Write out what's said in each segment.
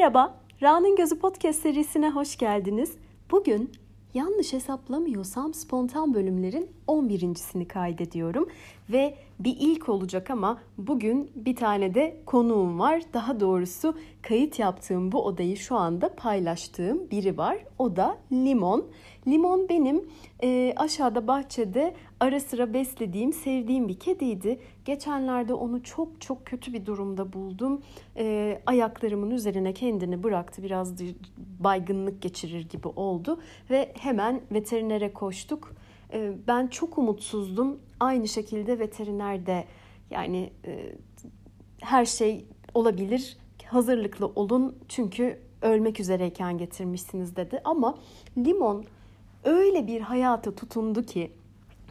Merhaba, Ra'nın Gözü Podcast serisine hoş geldiniz. Bugün yanlış hesaplamıyorsam spontan bölümlerin 11.sini kaydediyorum. Ve bir ilk olacak ama bugün bir tane de konuğum var. Daha doğrusu kayıt yaptığım bu odayı şu anda paylaştığım biri var. O da Limon. Limon benim e, aşağıda bahçede ara sıra beslediğim, sevdiğim bir kediydi. Geçenlerde onu çok çok kötü bir durumda buldum. E, ayaklarımın üzerine kendini bıraktı. Biraz baygınlık geçirir gibi oldu. Ve hemen veterinere koştuk. E, ben çok umutsuzdum. Aynı şekilde veteriner de yani e, her şey olabilir. Hazırlıklı olun çünkü ölmek üzereyken getirmişsiniz dedi. Ama limon öyle bir hayata tutundu ki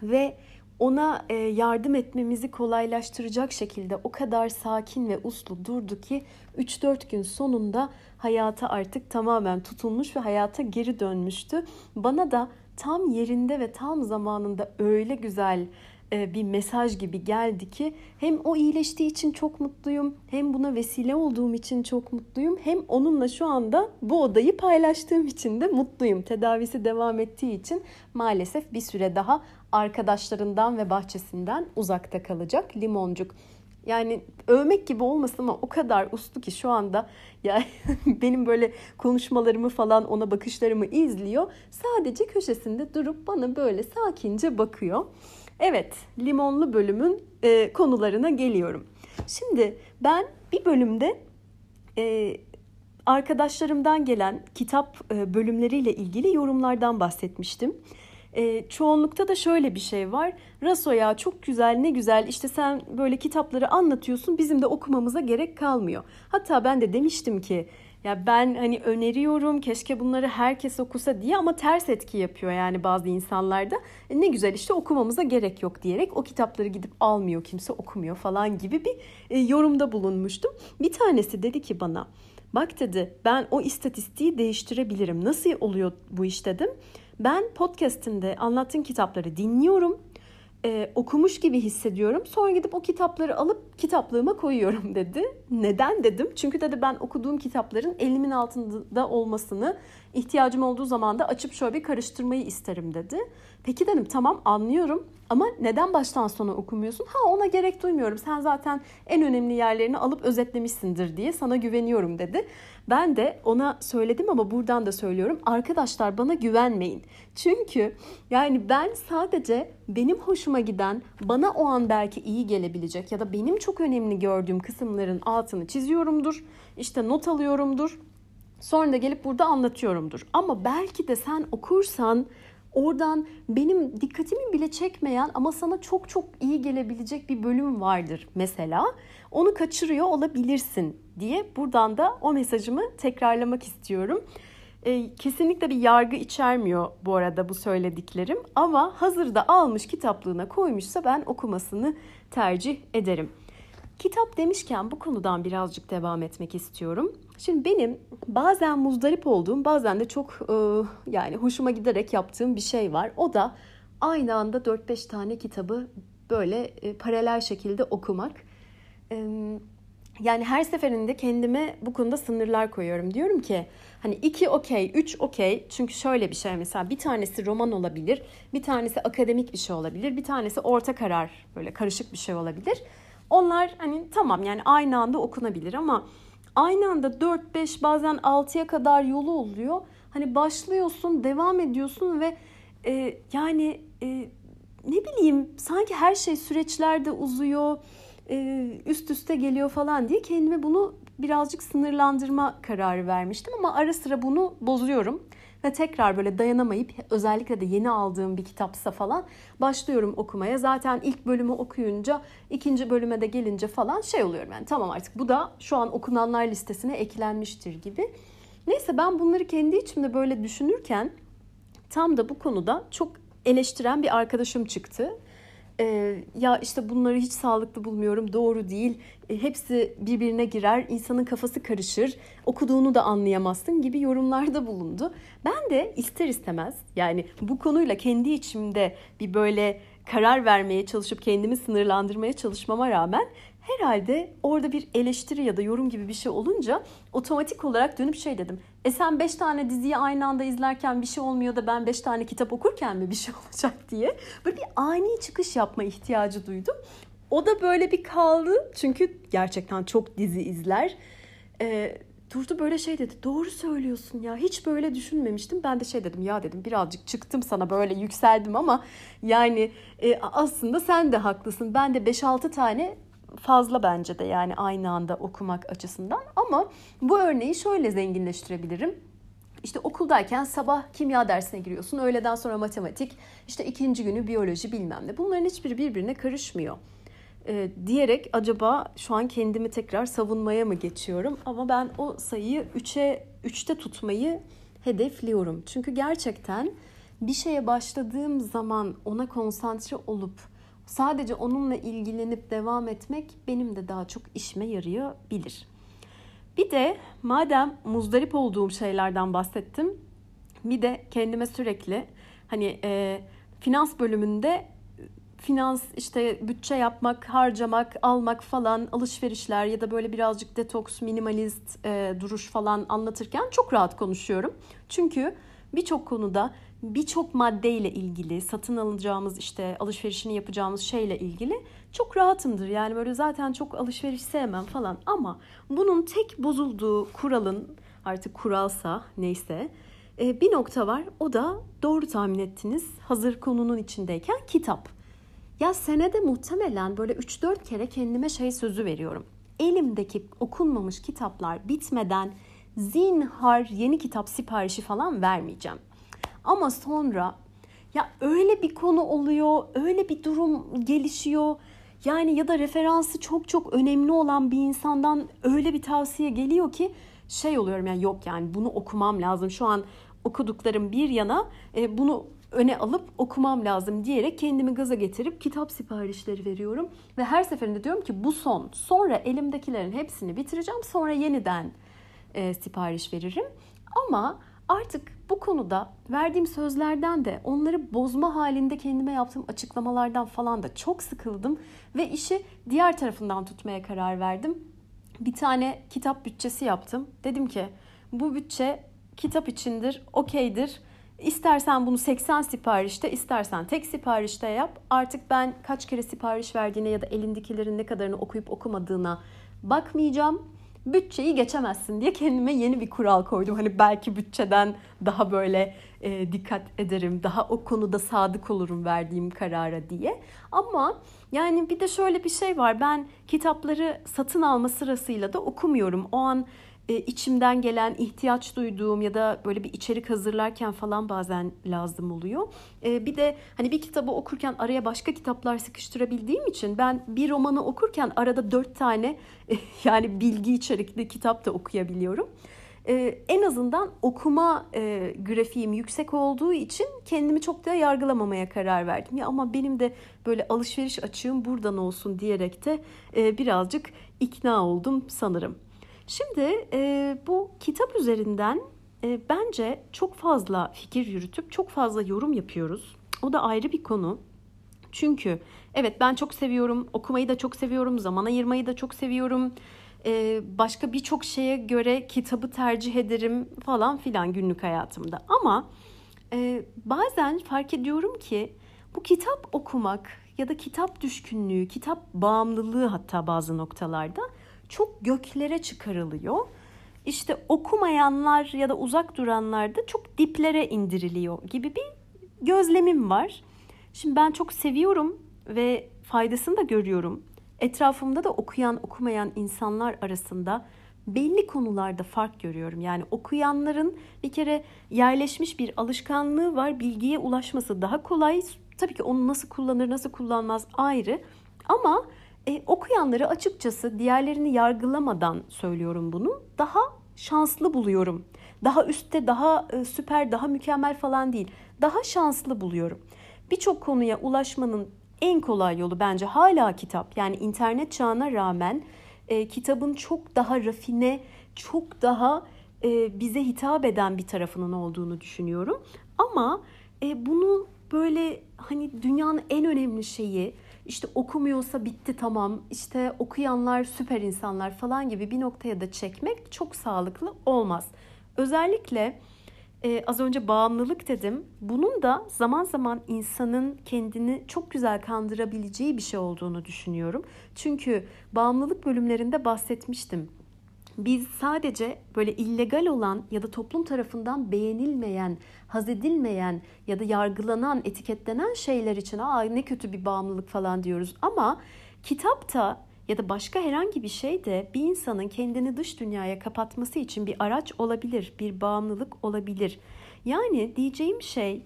ve ona e, yardım etmemizi kolaylaştıracak şekilde o kadar sakin ve uslu durdu ki 3-4 gün sonunda hayata artık tamamen tutulmuş ve hayata geri dönmüştü. Bana da tam yerinde ve tam zamanında öyle güzel bir mesaj gibi geldi ki hem o iyileştiği için çok mutluyum hem buna vesile olduğum için çok mutluyum hem onunla şu anda bu odayı paylaştığım için de mutluyum. Tedavisi devam ettiği için maalesef bir süre daha arkadaşlarından ve bahçesinden uzakta kalacak limoncuk. Yani övmek gibi olmasın ama o kadar uslu ki şu anda yani benim böyle konuşmalarımı falan ona bakışlarımı izliyor. Sadece köşesinde durup bana böyle sakince bakıyor. Evet, limonlu bölümün e, konularına geliyorum. Şimdi ben bir bölümde e, arkadaşlarımdan gelen kitap e, bölümleriyle ilgili yorumlardan bahsetmiştim. E, çoğunlukta da şöyle bir şey var. Raso ya çok güzel ne güzel işte sen böyle kitapları anlatıyorsun bizim de okumamıza gerek kalmıyor. Hatta ben de demiştim ki ya ben hani öneriyorum keşke bunları herkes okusa diye ama ters etki yapıyor yani bazı insanlarda. E ne güzel işte okumamıza gerek yok diyerek o kitapları gidip almıyor kimse okumuyor falan gibi bir e, yorumda bulunmuştum. Bir tanesi dedi ki bana bak dedi ben o istatistiği değiştirebilirim. Nasıl oluyor bu iş dedim. Ben podcast'inde anlattığın kitapları dinliyorum e, okumuş gibi hissediyorum. Sonra gidip o kitapları alıp kitaplığıma koyuyorum dedi. Neden dedim? Çünkü dedi ben okuduğum kitapların elimin altında olmasını ihtiyacım olduğu zaman da açıp şöyle bir karıştırmayı isterim dedi. Peki dedim tamam anlıyorum ama neden baştan sona okumuyorsun? Ha ona gerek duymuyorum. Sen zaten en önemli yerlerini alıp özetlemişsindir diye sana güveniyorum dedi. Ben de ona söyledim ama buradan da söylüyorum. Arkadaşlar bana güvenmeyin. Çünkü yani ben sadece benim hoşuma giden, bana o an belki iyi gelebilecek ya da benim çok önemli gördüğüm kısımların altını çiziyorumdur. İşte not alıyorumdur. Sonra da gelip burada anlatıyorumdur. Ama belki de sen okursan oradan benim dikkatimi bile çekmeyen ama sana çok çok iyi gelebilecek bir bölüm vardır mesela. Onu kaçırıyor olabilirsin diye buradan da o mesajımı tekrarlamak istiyorum. E, kesinlikle bir yargı içermiyor bu arada bu söylediklerim ama hazırda almış kitaplığına koymuşsa ben okumasını tercih ederim. Kitap demişken bu konudan birazcık devam etmek istiyorum. Şimdi benim bazen muzdarip olduğum, bazen de çok e, yani hoşuma giderek yaptığım bir şey var. O da aynı anda 4-5 tane kitabı böyle e, paralel şekilde okumak. E, yani her seferinde kendime bu konuda sınırlar koyuyorum. Diyorum ki hani iki okey, üç okey. Çünkü şöyle bir şey mesela bir tanesi roman olabilir, bir tanesi akademik bir şey olabilir, bir tanesi orta karar böyle karışık bir şey olabilir. Onlar hani tamam yani aynı anda okunabilir ama aynı anda 4-5 bazen 6'ya kadar yolu oluyor. Hani başlıyorsun, devam ediyorsun ve e, yani e, ne bileyim sanki her şey süreçlerde uzuyor, e, üst üste geliyor falan diye kendime bunu birazcık sınırlandırma kararı vermiştim ama ara sıra bunu bozuyorum ve tekrar böyle dayanamayıp özellikle de yeni aldığım bir kitapsa falan başlıyorum okumaya. Zaten ilk bölümü okuyunca ikinci bölüme de gelince falan şey oluyorum yani tamam artık bu da şu an okunanlar listesine eklenmiştir gibi. Neyse ben bunları kendi içimde böyle düşünürken tam da bu konuda çok eleştiren bir arkadaşım çıktı e, ya işte bunları hiç sağlıklı bulmuyorum, doğru değil, e, hepsi birbirine girer, insanın kafası karışır, okuduğunu da anlayamazsın gibi yorumlarda bulundu. Ben de ister istemez yani bu konuyla kendi içimde bir böyle karar vermeye çalışıp kendimi sınırlandırmaya çalışmama rağmen Herhalde orada bir eleştiri ya da yorum gibi bir şey olunca otomatik olarak dönüp şey dedim. E sen 5 tane diziyi aynı anda izlerken bir şey olmuyor da ben 5 tane kitap okurken mi bir şey olacak diye. Böyle bir ani çıkış yapma ihtiyacı duydum. O da böyle bir kaldı çünkü gerçekten çok dizi izler. Ee, durdu böyle şey dedi. Doğru söylüyorsun ya. Hiç böyle düşünmemiştim. Ben de şey dedim ya dedim birazcık çıktım sana böyle yükseldim ama yani e, aslında sen de haklısın. Ben de 5-6 tane fazla bence de yani aynı anda okumak açısından. Ama bu örneği şöyle zenginleştirebilirim. İşte okuldayken sabah kimya dersine giriyorsun, öğleden sonra matematik, işte ikinci günü biyoloji bilmem ne. Bunların hiçbiri birbirine karışmıyor e, diyerek acaba şu an kendimi tekrar savunmaya mı geçiyorum? Ama ben o sayıyı 3'e 3'te tutmayı hedefliyorum. Çünkü gerçekten bir şeye başladığım zaman ona konsantre olup sadece onunla ilgilenip devam etmek benim de daha çok işime yarayabilir. Bir de madem muzdarip olduğum şeylerden bahsettim, bir de kendime sürekli hani e, finans bölümünde finans işte bütçe yapmak, harcamak, almak falan, alışverişler ya da böyle birazcık detoks, minimalist e, duruş falan anlatırken çok rahat konuşuyorum. Çünkü birçok konuda birçok maddeyle ilgili, satın alacağımız işte alışverişini yapacağımız şeyle ilgili çok rahatımdır. Yani böyle zaten çok alışveriş sevmem falan ama bunun tek bozulduğu kuralın artık kuralsa neyse e, bir nokta var. O da doğru tahmin ettiniz. Hazır konunun içindeyken kitap. Ya senede muhtemelen böyle 3-4 kere kendime şey sözü veriyorum. Elimdeki okunmamış kitaplar bitmeden zinhar yeni kitap siparişi falan vermeyeceğim. Ama sonra ya öyle bir konu oluyor, öyle bir durum gelişiyor. Yani ya da referansı çok çok önemli olan bir insandan öyle bir tavsiye geliyor ki şey oluyorum yani yok yani bunu okumam lazım. Şu an okuduklarım bir yana e, bunu öne alıp okumam lazım diyerek kendimi gaza getirip kitap siparişleri veriyorum. Ve her seferinde diyorum ki bu son. Sonra elimdekilerin hepsini bitireceğim. Sonra yeniden e, sipariş veririm. Ama artık bu konuda verdiğim sözlerden de onları bozma halinde kendime yaptığım açıklamalardan falan da çok sıkıldım. Ve işi diğer tarafından tutmaya karar verdim. Bir tane kitap bütçesi yaptım. Dedim ki bu bütçe kitap içindir, okeydir İstersen bunu 80 siparişte, istersen tek siparişte yap. Artık ben kaç kere sipariş verdiğine ya da elindekilerin ne kadarını okuyup okumadığına bakmayacağım. Bütçeyi geçemezsin diye kendime yeni bir kural koydum. Hani belki bütçeden daha böyle e, dikkat ederim, daha o konuda sadık olurum verdiğim karara diye. Ama yani bir de şöyle bir şey var. Ben kitapları satın alma sırasıyla da okumuyorum. O an e, içimden gelen ihtiyaç duyduğum ya da böyle bir içerik hazırlarken falan bazen lazım oluyor. E, bir de hani bir kitabı okurken araya başka kitaplar sıkıştırabildiğim için ben bir romanı okurken arada dört tane e, yani bilgi içerikli kitap da okuyabiliyorum. Ee, en azından okuma e, grafiğim yüksek olduğu için kendimi çok da yargılamamaya karar verdim. Ya ama benim de böyle alışveriş açığım buradan olsun diyerek de e, birazcık ikna oldum sanırım. Şimdi e, bu kitap üzerinden e, bence çok fazla fikir yürütüp çok fazla yorum yapıyoruz. O da ayrı bir konu. Çünkü evet ben çok seviyorum, okumayı da çok seviyorum, zaman ayırmayı da çok seviyorum. Ee, başka birçok şeye göre kitabı tercih ederim falan filan günlük hayatımda. Ama e, bazen fark ediyorum ki bu kitap okumak ya da kitap düşkünlüğü, kitap bağımlılığı hatta bazı noktalarda çok göklere çıkarılıyor. İşte okumayanlar ya da uzak duranlar da çok diplere indiriliyor gibi bir gözlemim var. Şimdi ben çok seviyorum ve faydasını da görüyorum. Etrafımda da okuyan okumayan insanlar arasında belli konularda fark görüyorum. Yani okuyanların bir kere yerleşmiş bir alışkanlığı var. Bilgiye ulaşması daha kolay. Tabii ki onu nasıl kullanır, nasıl kullanmaz ayrı. Ama e, okuyanları açıkçası diğerlerini yargılamadan söylüyorum bunu. Daha şanslı buluyorum. Daha üstte, daha e, süper, daha mükemmel falan değil. Daha şanslı buluyorum. Birçok konuya ulaşmanın en kolay yolu bence hala kitap. Yani internet çağına rağmen e, kitabın çok daha rafine, çok daha e, bize hitap eden bir tarafının olduğunu düşünüyorum. Ama e, bunu böyle hani dünyanın en önemli şeyi işte okumuyorsa bitti tamam, işte okuyanlar süper insanlar falan gibi bir noktaya da çekmek çok sağlıklı olmaz. Özellikle e, az önce bağımlılık dedim. Bunun da zaman zaman insanın kendini çok güzel kandırabileceği bir şey olduğunu düşünüyorum. Çünkü bağımlılık bölümlerinde bahsetmiştim. Biz sadece böyle illegal olan ya da toplum tarafından beğenilmeyen, haz edilmeyen ya da yargılanan, etiketlenen şeyler için aa ne kötü bir bağımlılık falan diyoruz. Ama kitapta ya da başka herhangi bir şey de bir insanın kendini dış dünyaya kapatması için bir araç olabilir, bir bağımlılık olabilir. Yani diyeceğim şey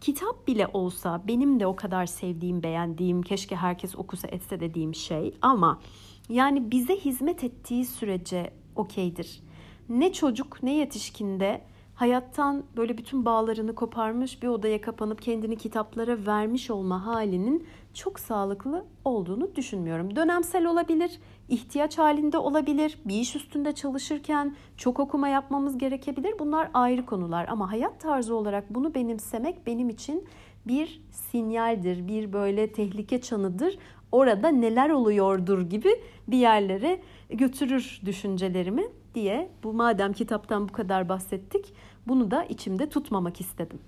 kitap bile olsa benim de o kadar sevdiğim, beğendiğim, keşke herkes okusa etse dediğim şey ama yani bize hizmet ettiği sürece okeydir. Ne çocuk ne yetişkinde hayattan böyle bütün bağlarını koparmış bir odaya kapanıp kendini kitaplara vermiş olma halinin çok sağlıklı olduğunu düşünmüyorum. Dönemsel olabilir, ihtiyaç halinde olabilir, bir iş üstünde çalışırken çok okuma yapmamız gerekebilir. Bunlar ayrı konular ama hayat tarzı olarak bunu benimsemek benim için bir sinyaldir, bir böyle tehlike çanıdır. Orada neler oluyordur gibi bir yerlere götürür düşüncelerimi diye bu madem kitaptan bu kadar bahsettik bunu da içimde tutmamak istedim.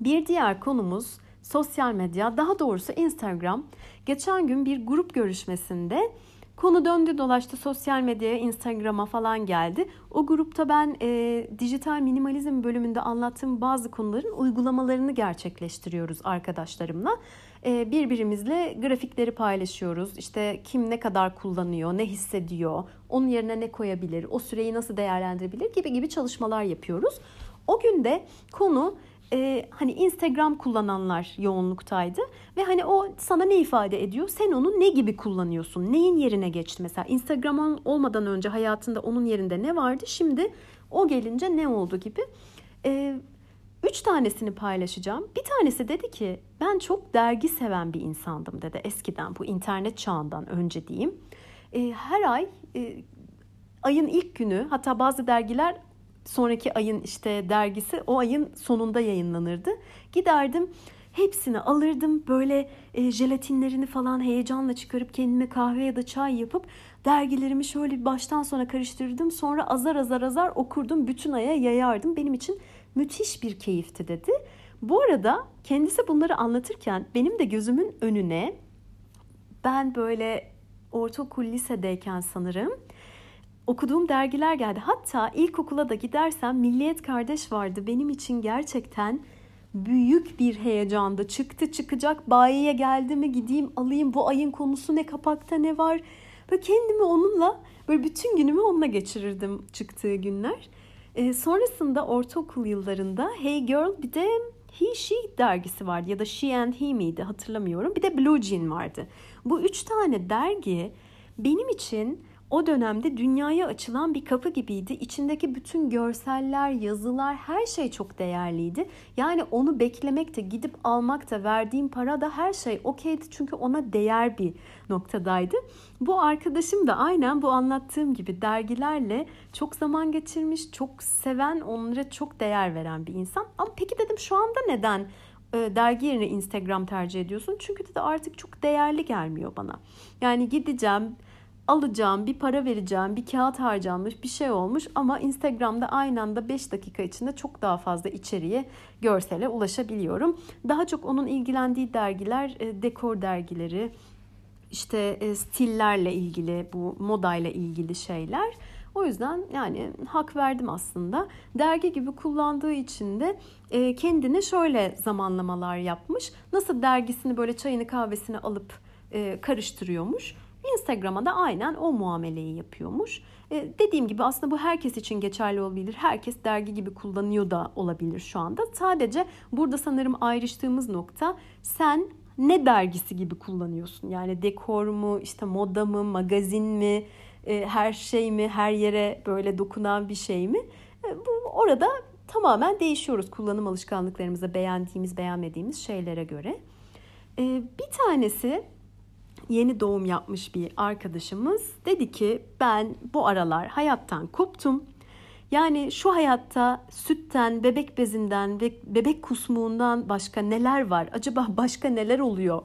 Bir diğer konumuz sosyal medya daha doğrusu Instagram. Geçen gün bir grup görüşmesinde konu döndü dolaştı sosyal medyaya Instagram'a falan geldi. O grupta ben e, dijital minimalizm bölümünde anlattığım bazı konuların uygulamalarını gerçekleştiriyoruz arkadaşlarımla. E, birbirimizle grafikleri paylaşıyoruz. İşte kim ne kadar kullanıyor, ne hissediyor, onun yerine ne koyabilir, o süreyi nasıl değerlendirebilir gibi gibi çalışmalar yapıyoruz. O gün de konu e, hani Instagram kullananlar yoğunluktaydı ve hani o sana ne ifade ediyor? Sen onu ne gibi kullanıyorsun? Neyin yerine geçti mesela? Instagram olmadan önce hayatında onun yerinde ne vardı? Şimdi o gelince ne oldu gibi. E, üç tanesini paylaşacağım. Bir tanesi dedi ki ben çok dergi seven bir insandım dedi eskiden bu internet çağından önce diyeyim. E, her ay e, ayın ilk günü hatta bazı dergiler sonraki ayın işte dergisi o ayın sonunda yayınlanırdı. Giderdim hepsini alırdım böyle e, jelatinlerini falan heyecanla çıkarıp kendime kahve ya da çay yapıp dergilerimi şöyle baştan sona karıştırırdım. Sonra azar azar azar okurdum bütün aya yayardım. Benim için müthiş bir keyifti dedi. Bu arada kendisi bunları anlatırken benim de gözümün önüne ben böyle ortaokul lisedeyken sanırım okuduğum dergiler geldi. Hatta ilkokula da gidersem Milliyet Kardeş vardı. Benim için gerçekten büyük bir heyecandı. Çıktı çıkacak bayiye geldi mi gideyim alayım bu ayın konusu ne kapakta ne var. Böyle kendimi onunla böyle bütün günümü onunla geçirirdim çıktığı günler. E, sonrasında ortaokul yıllarında Hey Girl bir de He She dergisi vardı ya da She and He miydi hatırlamıyorum. Bir de Blue Jean vardı. Bu üç tane dergi benim için o dönemde dünyaya açılan bir kapı gibiydi. İçindeki bütün görseller, yazılar, her şey çok değerliydi. Yani onu beklemek de, gidip almak da, verdiğim para da her şey okeydi. Çünkü ona değer bir noktadaydı. Bu arkadaşım da aynen bu anlattığım gibi dergilerle çok zaman geçirmiş, çok seven, onlara çok değer veren bir insan. Ama peki dedim şu anda neden e, dergi yerine Instagram tercih ediyorsun? Çünkü de artık çok değerli gelmiyor bana. Yani gideceğim alacağım, bir para vereceğim, bir kağıt harcanmış bir şey olmuş ama Instagram'da aynı anda 5 dakika içinde çok daha fazla içeriye, görsele ulaşabiliyorum. Daha çok onun ilgilendiği dergiler e, dekor dergileri, işte e, stillerle ilgili, bu modayla ilgili şeyler. O yüzden yani hak verdim aslında. Dergi gibi kullandığı için de e, kendine şöyle zamanlamalar yapmış. Nasıl dergisini böyle çayını kahvesini alıp karıştırıyormuş Instagram'a da aynen o muameleyi yapıyormuş. E, dediğim gibi aslında bu herkes için geçerli olabilir. Herkes dergi gibi kullanıyor da olabilir şu anda. Sadece burada sanırım ayrıştığımız nokta sen ne dergisi gibi kullanıyorsun? Yani dekor mu, işte moda mı, magazin mi, e, her şey mi, her yere böyle dokunan bir şey mi? E, bu orada tamamen değişiyoruz kullanım alışkanlıklarımıza beğendiğimiz, beğenmediğimiz şeylere göre. E, bir tanesi yeni doğum yapmış bir arkadaşımız dedi ki ben bu aralar hayattan koptum. Yani şu hayatta sütten, bebek bezinden ve bebek kusmuğundan başka neler var? Acaba başka neler oluyor?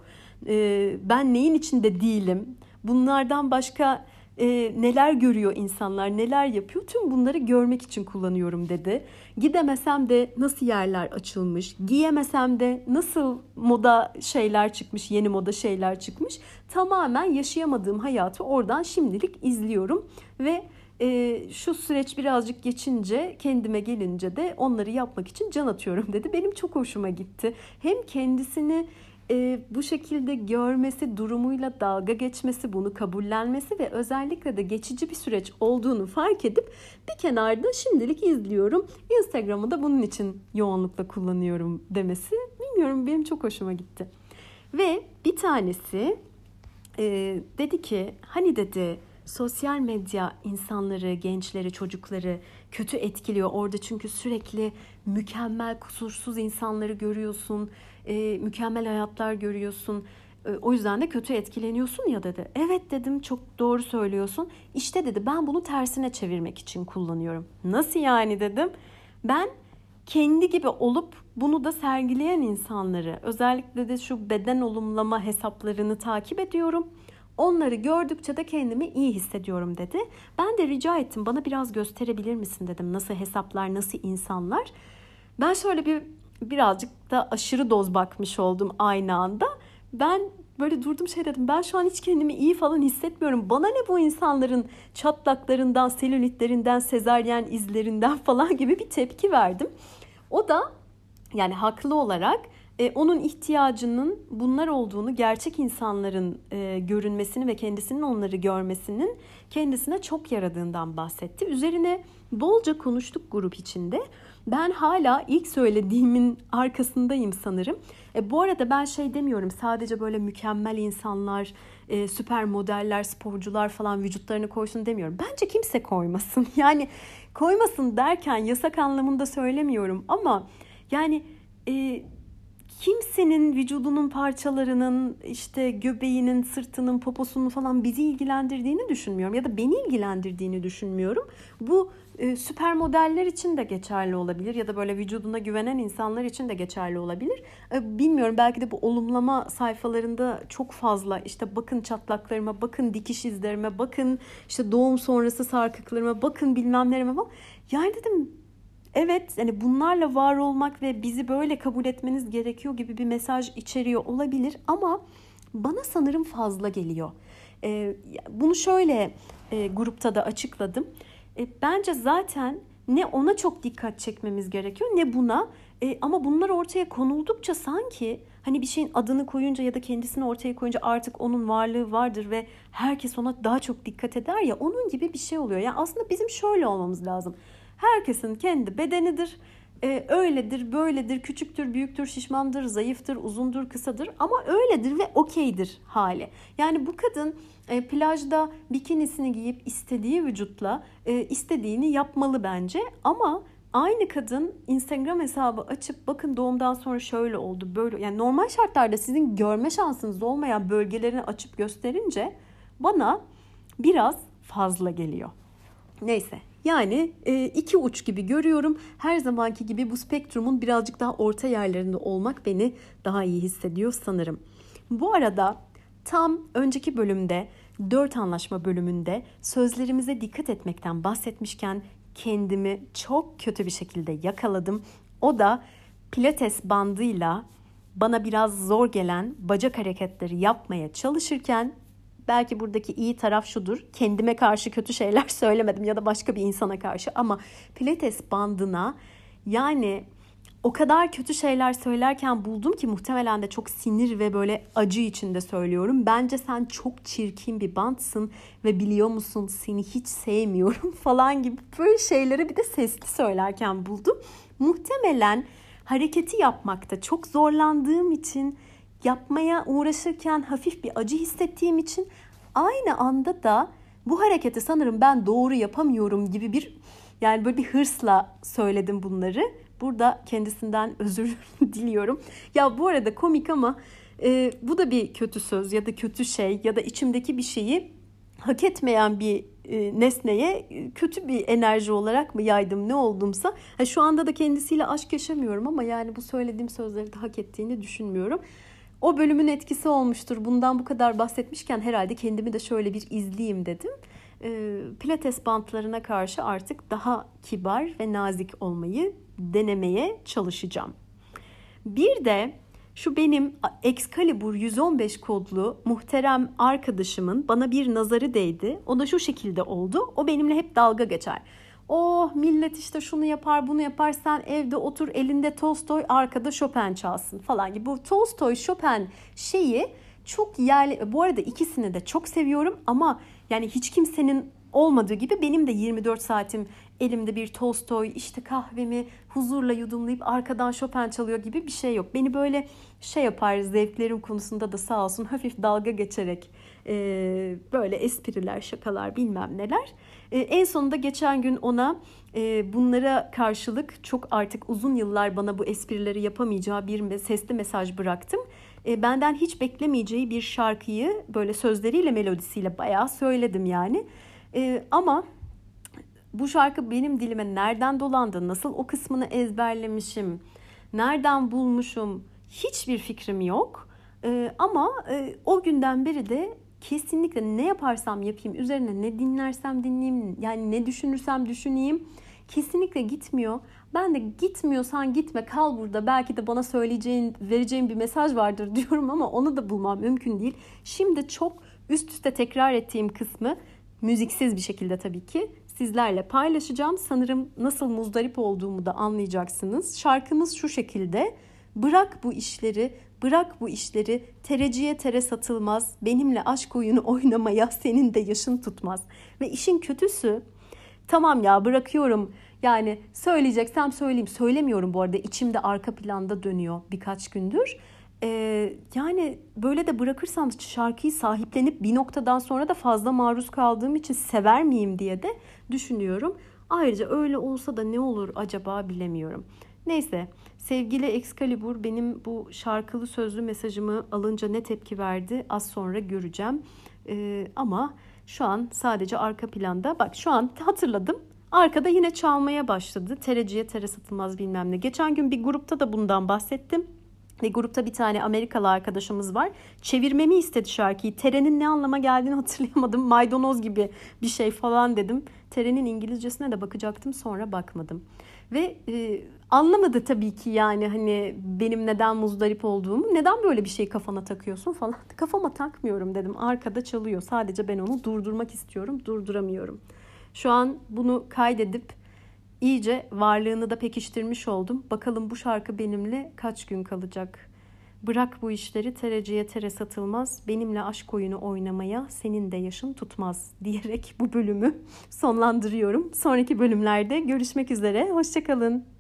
e, ben neyin içinde değilim, bunlardan başka e, neler görüyor insanlar, neler yapıyor tüm bunları görmek için kullanıyorum dedi. Gidemesem de nasıl yerler açılmış, giyemesem de nasıl moda şeyler çıkmış, yeni moda şeyler çıkmış. Tamamen yaşayamadığım hayatı oradan şimdilik izliyorum ve e, şu süreç birazcık geçince kendime gelince de onları yapmak için can atıyorum dedi. Benim çok hoşuma gitti. Hem kendisini e, bu şekilde görmesi, durumuyla dalga geçmesi, bunu kabullenmesi ve özellikle de geçici bir süreç olduğunu fark edip bir kenarda şimdilik izliyorum. Instagram'ı da bunun için yoğunlukla kullanıyorum demesi bilmiyorum benim çok hoşuma gitti. Ve bir tanesi e, dedi ki hani dedi sosyal medya insanları, gençleri, çocukları kötü etkiliyor. Orada çünkü sürekli mükemmel, kusursuz insanları görüyorsun, e, mükemmel hayatlar görüyorsun. E, o yüzden de kötü etkileniyorsun ya dedi. Evet dedim çok doğru söylüyorsun. İşte dedi ben bunu tersine çevirmek için kullanıyorum. Nasıl yani dedim. Ben kendi gibi olup bunu da sergileyen insanları özellikle de şu beden olumlama hesaplarını takip ediyorum Onları gördükçe de kendimi iyi hissediyorum dedi. Ben de rica ettim bana biraz gösterebilir misin dedim. Nasıl hesaplar, nasıl insanlar. Ben şöyle bir birazcık da aşırı doz bakmış oldum aynı anda. Ben böyle durdum şey dedim ben şu an hiç kendimi iyi falan hissetmiyorum. Bana ne bu insanların çatlaklarından, selülitlerinden, sezaryen izlerinden falan gibi bir tepki verdim. O da yani haklı olarak e, onun ihtiyacının bunlar olduğunu, gerçek insanların e, görünmesini ve kendisinin onları görmesinin kendisine çok yaradığından bahsetti. Üzerine bolca konuştuk grup içinde. Ben hala ilk söylediğimin arkasındayım sanırım. E, bu arada ben şey demiyorum sadece böyle mükemmel insanlar, e, süper modeller, sporcular falan vücutlarını koysun demiyorum. Bence kimse koymasın. Yani koymasın derken yasak anlamında söylemiyorum ama yani... E, kimsenin vücudunun parçalarının işte göbeğinin, sırtının, poposunun falan bizi ilgilendirdiğini düşünmüyorum ya da beni ilgilendirdiğini düşünmüyorum. Bu süper modeller için de geçerli olabilir ya da böyle vücuduna güvenen insanlar için de geçerli olabilir. E, bilmiyorum belki de bu olumlama sayfalarında çok fazla işte bakın çatlaklarıma, bakın dikiş izlerime, bakın işte doğum sonrası sarkıklarıma, bakın bilmem nereme falan. Yani dedim Evet hani bunlarla var olmak ve bizi böyle kabul etmeniz gerekiyor gibi bir mesaj içeriyor olabilir ama bana sanırım fazla geliyor. E, bunu şöyle e, grupta da açıkladım. E, bence zaten ne ona çok dikkat çekmemiz gerekiyor ne buna e, ama bunlar ortaya konuldukça sanki hani bir şeyin adını koyunca ya da kendisini ortaya koyunca artık onun varlığı vardır ve herkes ona daha çok dikkat eder ya onun gibi bir şey oluyor. Yani aslında bizim şöyle olmamız lazım. Herkesin kendi bedenidir. Ee, öyledir, böyledir, küçüktür, büyüktür, şişmandır, zayıftır, uzundur, kısadır ama öyledir ve okeydir hali. Yani bu kadın e, plajda bikinisini giyip istediği vücutla e, istediğini yapmalı bence ama aynı kadın Instagram hesabı açıp bakın doğumdan sonra şöyle oldu böyle yani normal şartlarda sizin görme şansınız olmayan bölgelerini açıp gösterince bana biraz fazla geliyor. Neyse yani e, iki uç gibi görüyorum. Her zamanki gibi bu spektrumun birazcık daha orta yerlerinde olmak beni daha iyi hissediyor sanırım. Bu arada tam önceki bölümde dört anlaşma bölümünde sözlerimize dikkat etmekten bahsetmişken kendimi çok kötü bir şekilde yakaladım. O da pilates bandıyla bana biraz zor gelen bacak hareketleri yapmaya çalışırken Belki buradaki iyi taraf şudur. Kendime karşı kötü şeyler söylemedim ya da başka bir insana karşı ama pilates bandına yani o kadar kötü şeyler söylerken buldum ki muhtemelen de çok sinir ve böyle acı içinde söylüyorum. Bence sen çok çirkin bir bantsın ve biliyor musun seni hiç sevmiyorum falan gibi böyle şeyleri bir de sesli söylerken buldum. Muhtemelen hareketi yapmakta çok zorlandığım için yapmaya uğraşırken hafif bir acı hissettiğim için aynı anda da bu hareketi sanırım ben doğru yapamıyorum gibi bir yani böyle bir hırsla söyledim bunları. Burada kendisinden özür diliyorum. Ya bu arada komik ama e, bu da bir kötü söz ya da kötü şey ya da içimdeki bir şeyi hak etmeyen bir e, nesneye e, kötü bir enerji olarak mı yaydım ne oldumsa. Ha, şu anda da kendisiyle aşk yaşamıyorum ama yani bu söylediğim sözleri de hak ettiğini düşünmüyorum. O bölümün etkisi olmuştur. Bundan bu kadar bahsetmişken herhalde kendimi de şöyle bir izleyeyim dedim. E, pilates bantlarına karşı artık daha kibar ve nazik olmayı denemeye çalışacağım. Bir de şu benim Excalibur 115 kodlu muhterem arkadaşımın bana bir nazarı değdi. O da şu şekilde oldu. O benimle hep dalga geçer. Oh millet işte şunu yapar bunu yapar sen evde otur elinde Tolstoy arkada Chopin çalsın falan gibi. Bu Tolstoy Chopin şeyi çok yerli. Bu arada ikisini de çok seviyorum ama yani hiç kimsenin olmadığı gibi benim de 24 saatim elimde bir Tolstoy işte kahvemi huzurla yudumlayıp arkadan Chopin çalıyor gibi bir şey yok. Beni böyle şey yapar zevklerim konusunda da sağ olsun hafif dalga geçerek e, böyle espriler şakalar bilmem neler. E, en sonunda geçen gün ona e, bunlara karşılık çok artık uzun yıllar bana bu esprileri yapamayacağı bir sesli mesaj bıraktım. E, benden hiç beklemeyeceği bir şarkıyı böyle sözleriyle melodisiyle bayağı söyledim yani. E, ama bu şarkı benim dilime nereden dolandı, nasıl o kısmını ezberlemişim, nereden bulmuşum hiçbir fikrim yok. E, ama e, o günden beri de kesinlikle ne yaparsam yapayım, üzerine ne dinlersem dinleyeyim, yani ne düşünürsem düşüneyim kesinlikle gitmiyor. Ben de gitmiyorsan gitme kal burada. Belki de bana söyleyeceğin, vereceğin bir mesaj vardır diyorum ama onu da bulmam mümkün değil. Şimdi çok üst üste tekrar ettiğim kısmı müziksiz bir şekilde tabii ki sizlerle paylaşacağım. Sanırım nasıl muzdarip olduğumu da anlayacaksınız. Şarkımız şu şekilde. Bırak bu işleri, bırak bu işleri. Tereciye tere satılmaz. Benimle aşk oyunu oynamaya senin de yaşın tutmaz. Ve işin kötüsü tamam ya bırakıyorum. Yani söyleyeceksem söyleyeyim. Söylemiyorum bu arada. İçimde arka planda dönüyor birkaç gündür. Ee, yani böyle de bırakırsam şarkıyı sahiplenip bir noktadan sonra da fazla maruz kaldığım için sever miyim diye de düşünüyorum. Ayrıca öyle olsa da ne olur acaba bilemiyorum. Neyse sevgili Excalibur benim bu şarkılı sözlü mesajımı alınca ne tepki verdi az sonra göreceğim. Ee, ama şu an sadece arka planda bak şu an hatırladım. Arkada yine çalmaya başladı. Tereciye tere satılmaz bilmem ne. Geçen gün bir grupta da bundan bahsettim. Ve grupta bir tane Amerikalı arkadaşımız var. Çevirmemi istedi şarkıyı. Terenin ne anlama geldiğini hatırlayamadım. Maydanoz gibi bir şey falan dedim. Terenin İngilizcesine de bakacaktım sonra bakmadım. Ve e, anlamadı tabii ki yani hani benim neden muzdarip olduğumu. Neden böyle bir şey kafana takıyorsun falan. Kafama takmıyorum dedim. Arkada çalıyor. Sadece ben onu durdurmak istiyorum. Durduramıyorum. Şu an bunu kaydedip iyice varlığını da pekiştirmiş oldum. Bakalım bu şarkı benimle kaç gün kalacak. Bırak bu işleri tereciye tere satılmaz. Benimle aşk oyunu oynamaya senin de yaşın tutmaz diyerek bu bölümü sonlandırıyorum. Sonraki bölümlerde görüşmek üzere. Hoşçakalın.